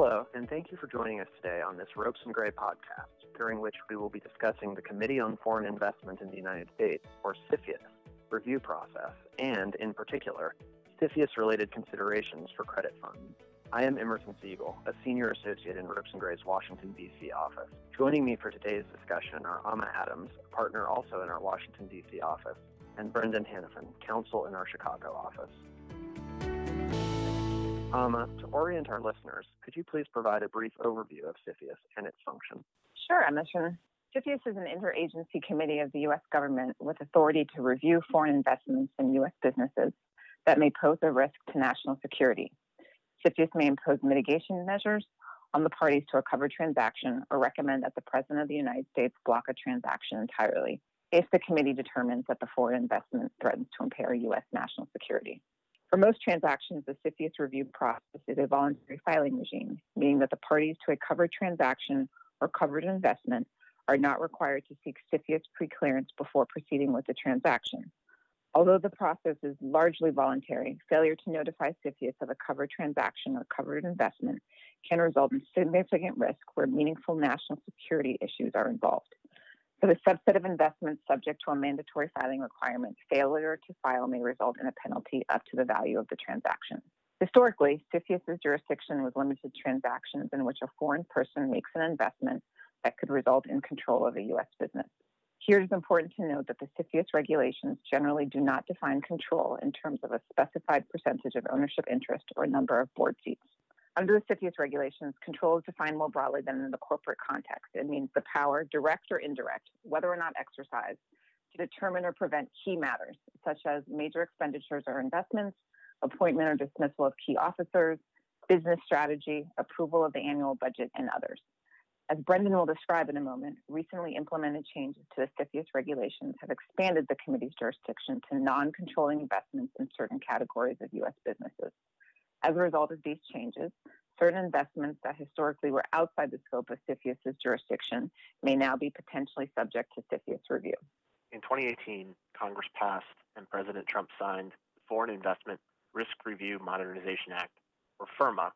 Hello, and thank you for joining us today on this Ropes and Gray podcast, during which we will be discussing the Committee on Foreign Investment in the United States, or CFIUS, review process, and, in particular, CFIUS related considerations for credit funds. I am Emerson Siegel, a senior associate in Ropes and Gray's Washington, D.C. office. Joining me for today's discussion are Amma Adams, a partner also in our Washington, D.C. office, and Brendan Hannafin, counsel in our Chicago office. Amma, to orient our listeners, could you please provide a brief overview of CFIUS and its function? Sure, Emerson. CFIUS is an interagency committee of the U.S. government with authority to review foreign investments in U.S. businesses that may pose a risk to national security. CFIUS may impose mitigation measures on the parties to a covered transaction or recommend that the President of the United States block a transaction entirely if the committee determines that the foreign investment threatens to impair U.S. national security. For most transactions, the CFIUS review process is a voluntary filing regime, meaning that the parties to a covered transaction or covered investment are not required to seek CFIUS preclearance before proceeding with the transaction. Although the process is largely voluntary, failure to notify CFIUS of a covered transaction or covered investment can result in significant risk where meaningful national security issues are involved. For the subset of investments subject to a mandatory filing requirement, failure to file may result in a penalty up to the value of the transaction. Historically, CFIUS's jurisdiction was limited to transactions in which a foreign person makes an investment that could result in control of a U.S. business. Here it is important to note that the CFIUS regulations generally do not define control in terms of a specified percentage of ownership interest or number of board seats. Under the CFIUS regulations, control is defined more broadly than in the corporate context. It means the power, direct or indirect, whether or not exercised, to determine or prevent key matters, such as major expenditures or investments, appointment or dismissal of key officers, business strategy, approval of the annual budget, and others. As Brendan will describe in a moment, recently implemented changes to the CFIUS regulations have expanded the committee's jurisdiction to non controlling investments in certain categories of U.S. businesses. As a result of these changes, certain investments that historically were outside the scope of CFIUS's jurisdiction may now be potentially subject to CFIUS review. In 2018, Congress passed and President Trump signed the Foreign Investment Risk Review Modernization Act, or FIRRMA,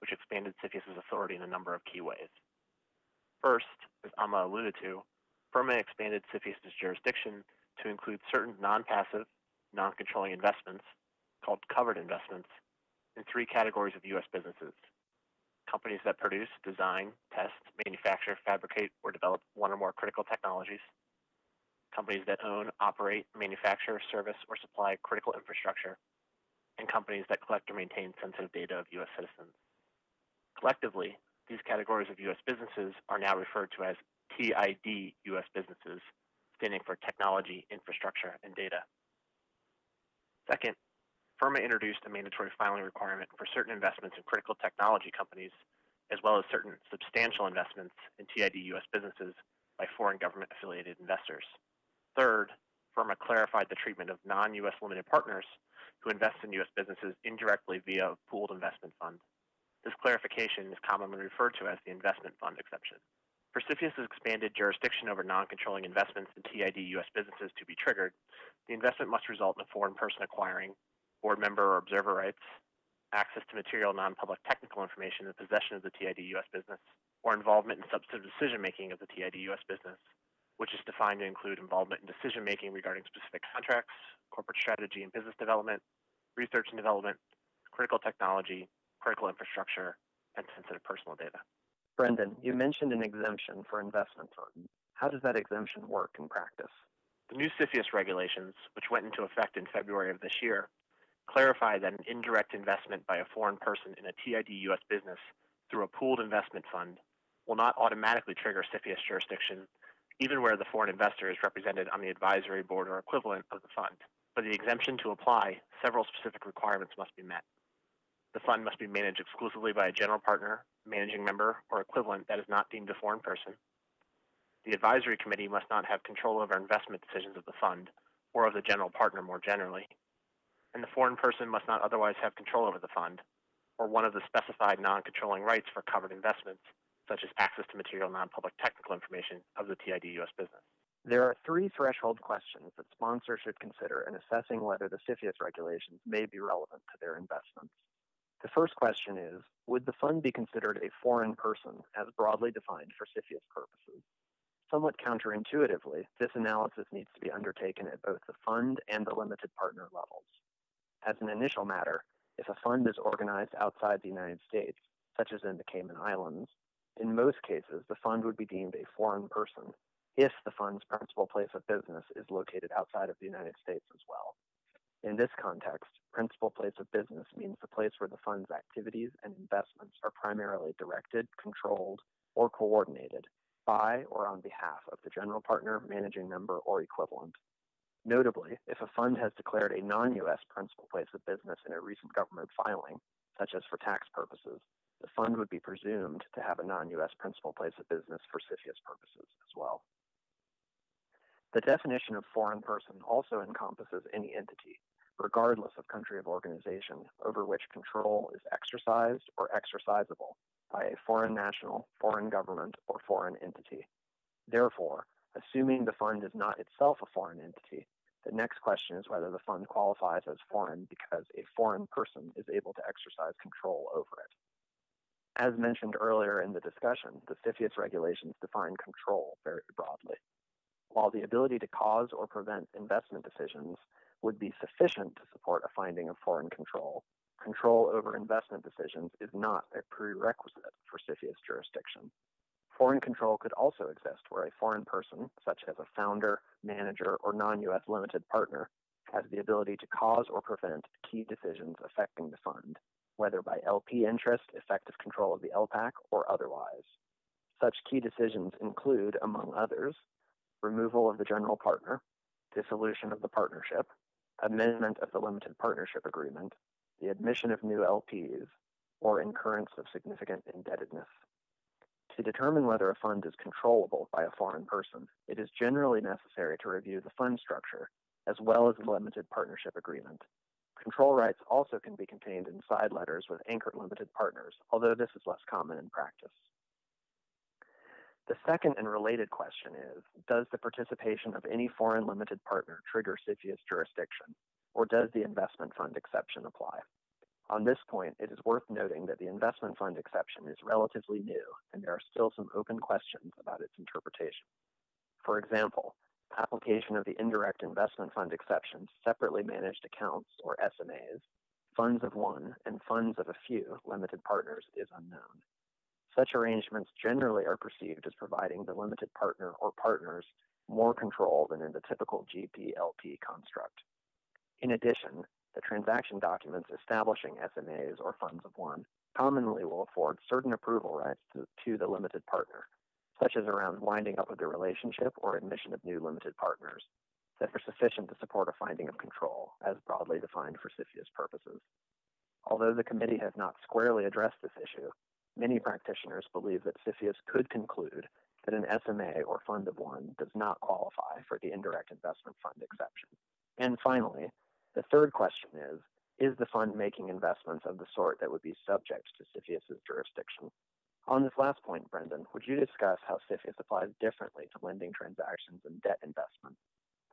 which expanded CFIUS's authority in a number of key ways. First, as Amma alluded to, FIRRMA expanded CFIUS's jurisdiction to include certain non-passive, non-controlling investments called covered investments in three categories of U.S. businesses. Companies that produce, design, test, manufacture, fabricate, or develop one or more critical technologies. Companies that own, operate, manufacture, service, or supply critical infrastructure. And companies that collect or maintain sensitive data of U.S. citizens. Collectively, these categories of U.S. businesses are now referred to as TID U.S. businesses, standing for Technology, Infrastructure, and Data. Second, FIRRMA introduced a mandatory filing requirement for certain investments in critical technology companies, as well as certain substantial investments in TID U.S. businesses by foreign government affiliated investors. Third, FIRRMA clarified the treatment of non U.S. limited partners who invest in U.S. businesses indirectly via a pooled investment fund. This clarification is commonly referred to as the investment fund exception. For has expanded jurisdiction over non-controlling investments in TID U.S. businesses to be triggered, the investment must result in a foreign person acquiring board member or observer rights, access to material non-public technical information in the possession of the TID U.S. business, or involvement in substantive decision-making of the TID U.S. business, which is defined to include involvement in decision-making regarding specific contracts, corporate strategy and business development, research and development, critical technology, critical infrastructure, and sensitive personal data. Brendan, you mentioned an exemption for investment funds. How does that exemption work in practice? The new CFIUS regulations, which went into effect in February of this year, clarify that an indirect investment by a foreign person in a TID U.S. business through a pooled investment fund will not automatically trigger CFIUS jurisdiction, even where the foreign investor is represented on the advisory board or equivalent of the fund. For the exemption to apply, several specific requirements must be met. The fund must be managed exclusively by a general partner, managing member, or equivalent that is not deemed a foreign person. The advisory committee must not have control over investment decisions of the fund or of the general partner more generally. And the foreign person must not otherwise have control over the fund or one of the specified non controlling rights for covered investments, such as access to material non public technical information of the TID US business. There are three threshold questions that sponsors should consider in assessing whether the CFIUS regulations may be relevant to their investments. The first question is Would the fund be considered a foreign person as broadly defined for CFIUS purposes? Somewhat counterintuitively, this analysis needs to be undertaken at both the fund and the limited partner levels. As an initial matter, if a fund is organized outside the United States, such as in the Cayman Islands, in most cases the fund would be deemed a foreign person if the fund's principal place of business is located outside of the United States as well. In this context, principal place of business means the place where the fund's activities and investments are primarily directed, controlled, or coordinated by or on behalf of the general partner, managing member, or equivalent. Notably, if a fund has declared a non US principal place of business in a recent government filing, such as for tax purposes, the fund would be presumed to have a non US principal place of business for CFIUS purposes as well. The definition of foreign person also encompasses any entity, regardless of country of organization, over which control is exercised or exercisable by a foreign national, foreign government, or foreign entity. Therefore, assuming the fund is not itself a foreign entity, the next question is whether the fund qualifies as foreign because a foreign person is able to exercise control over it. As mentioned earlier in the discussion, the CFIUS regulations define control very broadly. While the ability to cause or prevent investment decisions would be sufficient to support a finding of foreign control, control over investment decisions is not a prerequisite for CFIUS jurisdiction. Foreign control could also exist where a foreign person, such as a founder, manager, or non US limited partner, has the ability to cause or prevent key decisions affecting the fund, whether by LP interest, effective control of the LPAC, or otherwise. Such key decisions include, among others, removal of the general partner, dissolution of the partnership, amendment of the limited partnership agreement, the admission of new LPs, or incurrence of significant indebtedness. To determine whether a fund is controllable by a foreign person, it is generally necessary to review the fund structure as well as the limited partnership agreement. Control rights also can be contained in side letters with anchored limited partners, although this is less common in practice. The second and related question is Does the participation of any foreign limited partner trigger CFIUS jurisdiction, or does the investment fund exception apply? On this point, it is worth noting that the investment fund exception is relatively new, and there are still some open questions about its interpretation. For example, application of the indirect investment fund exception to separately managed accounts, or SMAs, funds of one, and funds of a few limited partners is unknown. Such arrangements generally are perceived as providing the limited partner or partners more control than in the typical GP-LP construct. In addition, the transaction documents establishing SMAs or funds of one commonly will afford certain approval rights to, to the limited partner, such as around winding up of the relationship or admission of new limited partners, that are sufficient to support a finding of control, as broadly defined for CFIUS purposes. Although the committee has not squarely addressed this issue, Many practitioners believe that CFIUS could conclude that an SMA or fund of one does not qualify for the indirect investment fund exception. And finally, the third question is Is the fund making investments of the sort that would be subject to CFIUS's jurisdiction? On this last point, Brendan, would you discuss how CFIUS applies differently to lending transactions and debt investments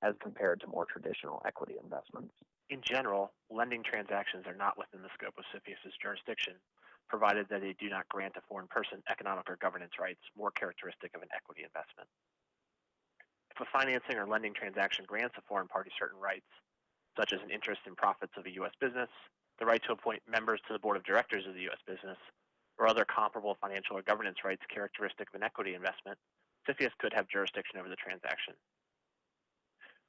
as compared to more traditional equity investments? In general, lending transactions are not within the scope of CFIUS's jurisdiction, provided that they do not grant a foreign person economic or governance rights more characteristic of an equity investment. If a financing or lending transaction grants a foreign party certain rights, such as an interest in profits of a U.S. business, the right to appoint members to the board of directors of the U.S. business, or other comparable financial or governance rights characteristic of an equity investment, CFIUS could have jurisdiction over the transaction.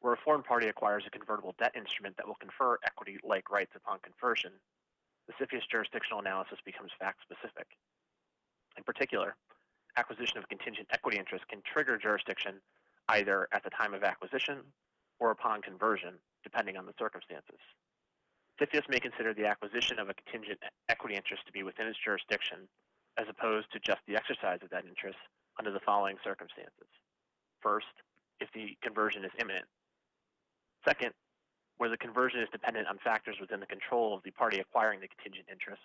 Where a foreign party acquires a convertible debt instrument that will confer equity like rights upon conversion, the CFIUS jurisdictional analysis becomes fact specific. In particular, acquisition of contingent equity interest can trigger jurisdiction either at the time of acquisition or upon conversion, depending on the circumstances. CFIUS may consider the acquisition of a contingent equity interest to be within its jurisdiction, as opposed to just the exercise of that interest under the following circumstances. First, if the conversion is imminent. Second, where the conversion is dependent on factors within the control of the party acquiring the contingent interest.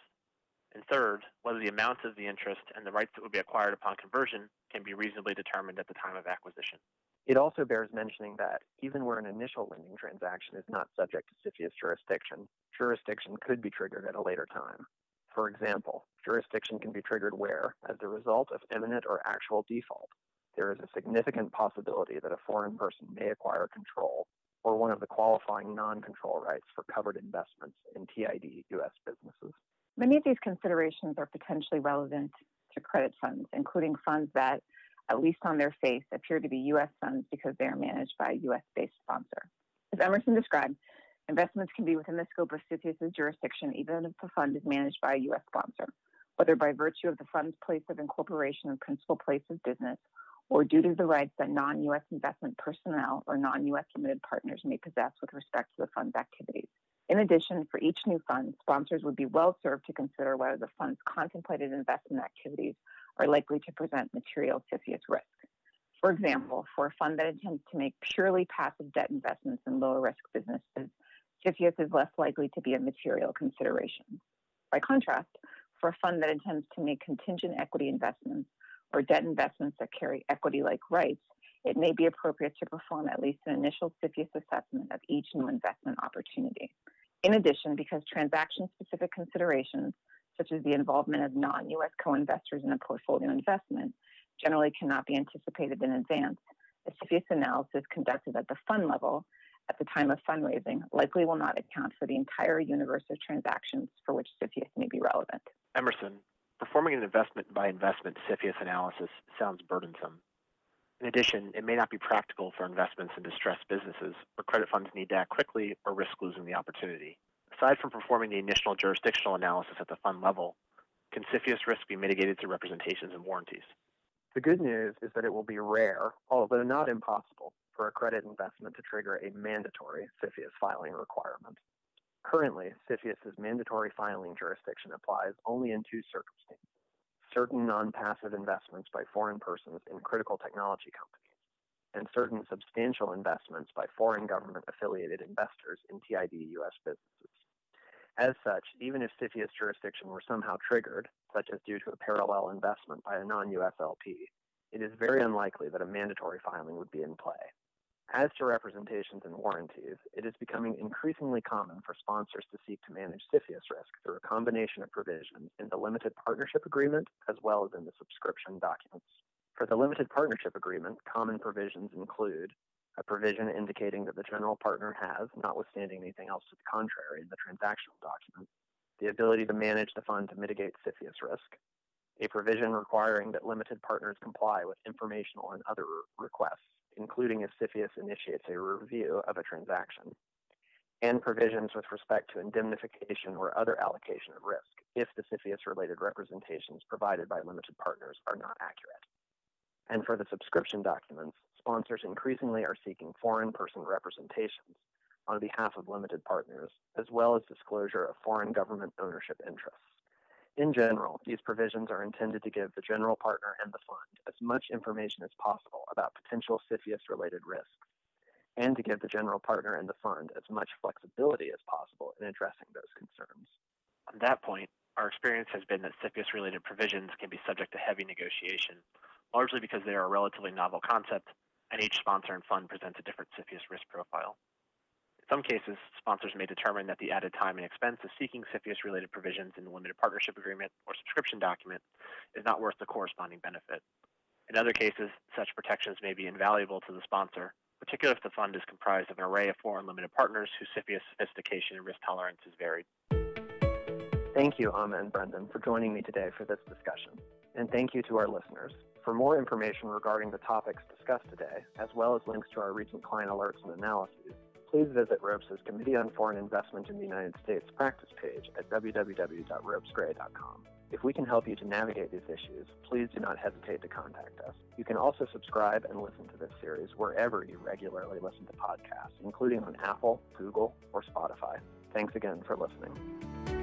And third, whether the amount of the interest and the rights that would be acquired upon conversion can be reasonably determined at the time of acquisition. It also bears mentioning that even where an initial lending transaction is not subject to CFIUS jurisdiction, jurisdiction could be triggered at a later time. For example, jurisdiction can be triggered where, as the result of imminent or actual default, there is a significant possibility that a foreign person may acquire control or one of the qualifying non control rights for covered investments in TID U.S. businesses. Many of these considerations are potentially relevant to credit funds, including funds that, at least on their face, appear to be U.S. funds because they are managed by a U.S. based sponsor. As Emerson described, investments can be within the scope of CFIUS's jurisdiction even if the fund is managed by a U.S. sponsor, whether by virtue of the fund's place of incorporation and principal place of business or due to the rights that non U.S. investment personnel or non U.S. limited partners may possess with respect to the fund's activities. In addition, for each new fund, sponsors would be well served to consider whether the fund's contemplated investment activities are likely to present material CFIUS risk. For example, for a fund that intends to make purely passive debt investments in lower risk businesses, CFIUS is less likely to be a material consideration. By contrast, for a fund that intends to make contingent equity investments or debt investments that carry equity like rights, it may be appropriate to perform at least an initial CFIUS assessment of each new investment opportunity. In addition, because transaction specific considerations, such as the involvement of non US co investors in a portfolio investment, generally cannot be anticipated in advance, a CFIUS analysis conducted at the fund level at the time of fundraising likely will not account for the entire universe of transactions for which CFIUS may be relevant. Emerson, performing an investment by investment CFIUS analysis sounds burdensome. In addition, it may not be practical for investments in distressed businesses where credit funds need to act quickly or risk losing the opportunity. Aside from performing the initial jurisdictional analysis at the fund level, can CFIUS risk be mitigated through representations and warranties? The good news is that it will be rare, although not impossible, for a credit investment to trigger a mandatory CFIUS filing requirement. Currently, CFIUS's mandatory filing jurisdiction applies only in two circumstances certain non passive investments by foreign persons in critical technology companies, and certain substantial investments by foreign government affiliated investors in TID U.S. businesses. As such, even if CFIUS jurisdiction were somehow triggered, such as due to a parallel investment by a non US LP, it is very unlikely that a mandatory filing would be in play. As to representations and warranties, it is becoming increasingly common for sponsors to seek to manage CFIUS risk through a combination of provisions in the limited partnership agreement as well as in the subscription documents. For the limited partnership agreement, common provisions include a provision indicating that the general partner has, notwithstanding anything else to the contrary in the transactional document, the ability to manage the fund to mitigate CFIUS risk, a provision requiring that limited partners comply with informational and other requests including if CFIUS initiates a review of a transaction, and provisions with respect to indemnification or other allocation of risk if the CFIUS related representations provided by limited partners are not accurate. And for the subscription documents, sponsors increasingly are seeking foreign person representations on behalf of limited partners, as well as disclosure of foreign government ownership interests. In general, these provisions are intended to give the general partner and the fund as much information as possible about potential CFIUS related risks, and to give the general partner and the fund as much flexibility as possible in addressing those concerns. On that point, our experience has been that CFIUS related provisions can be subject to heavy negotiation, largely because they are a relatively novel concept, and each sponsor and fund presents a different CFIUS risk profile In some cases, sponsors may determine that the added time and expense of seeking CFIUS related provisions in the limited partnership agreement or subscription document is not worth the corresponding benefit. In other cases, such protections may be invaluable to the sponsor, particularly if the fund is comprised of an array of foreign limited partners whose CFIUS sophistication and risk tolerance is varied. Thank you, Amma and Brendan, for joining me today for this discussion. And thank you to our listeners. For more information regarding the topics discussed today, as well as links to our recent client alerts and analyses, please visit ROPES's Committee on Foreign Investment in the United States practice page at www.ropesgray.com. If we can help you to navigate these issues, please do not hesitate to contact us. You can also subscribe and listen to this series wherever you regularly listen to podcasts, including on Apple, Google, or Spotify. Thanks again for listening.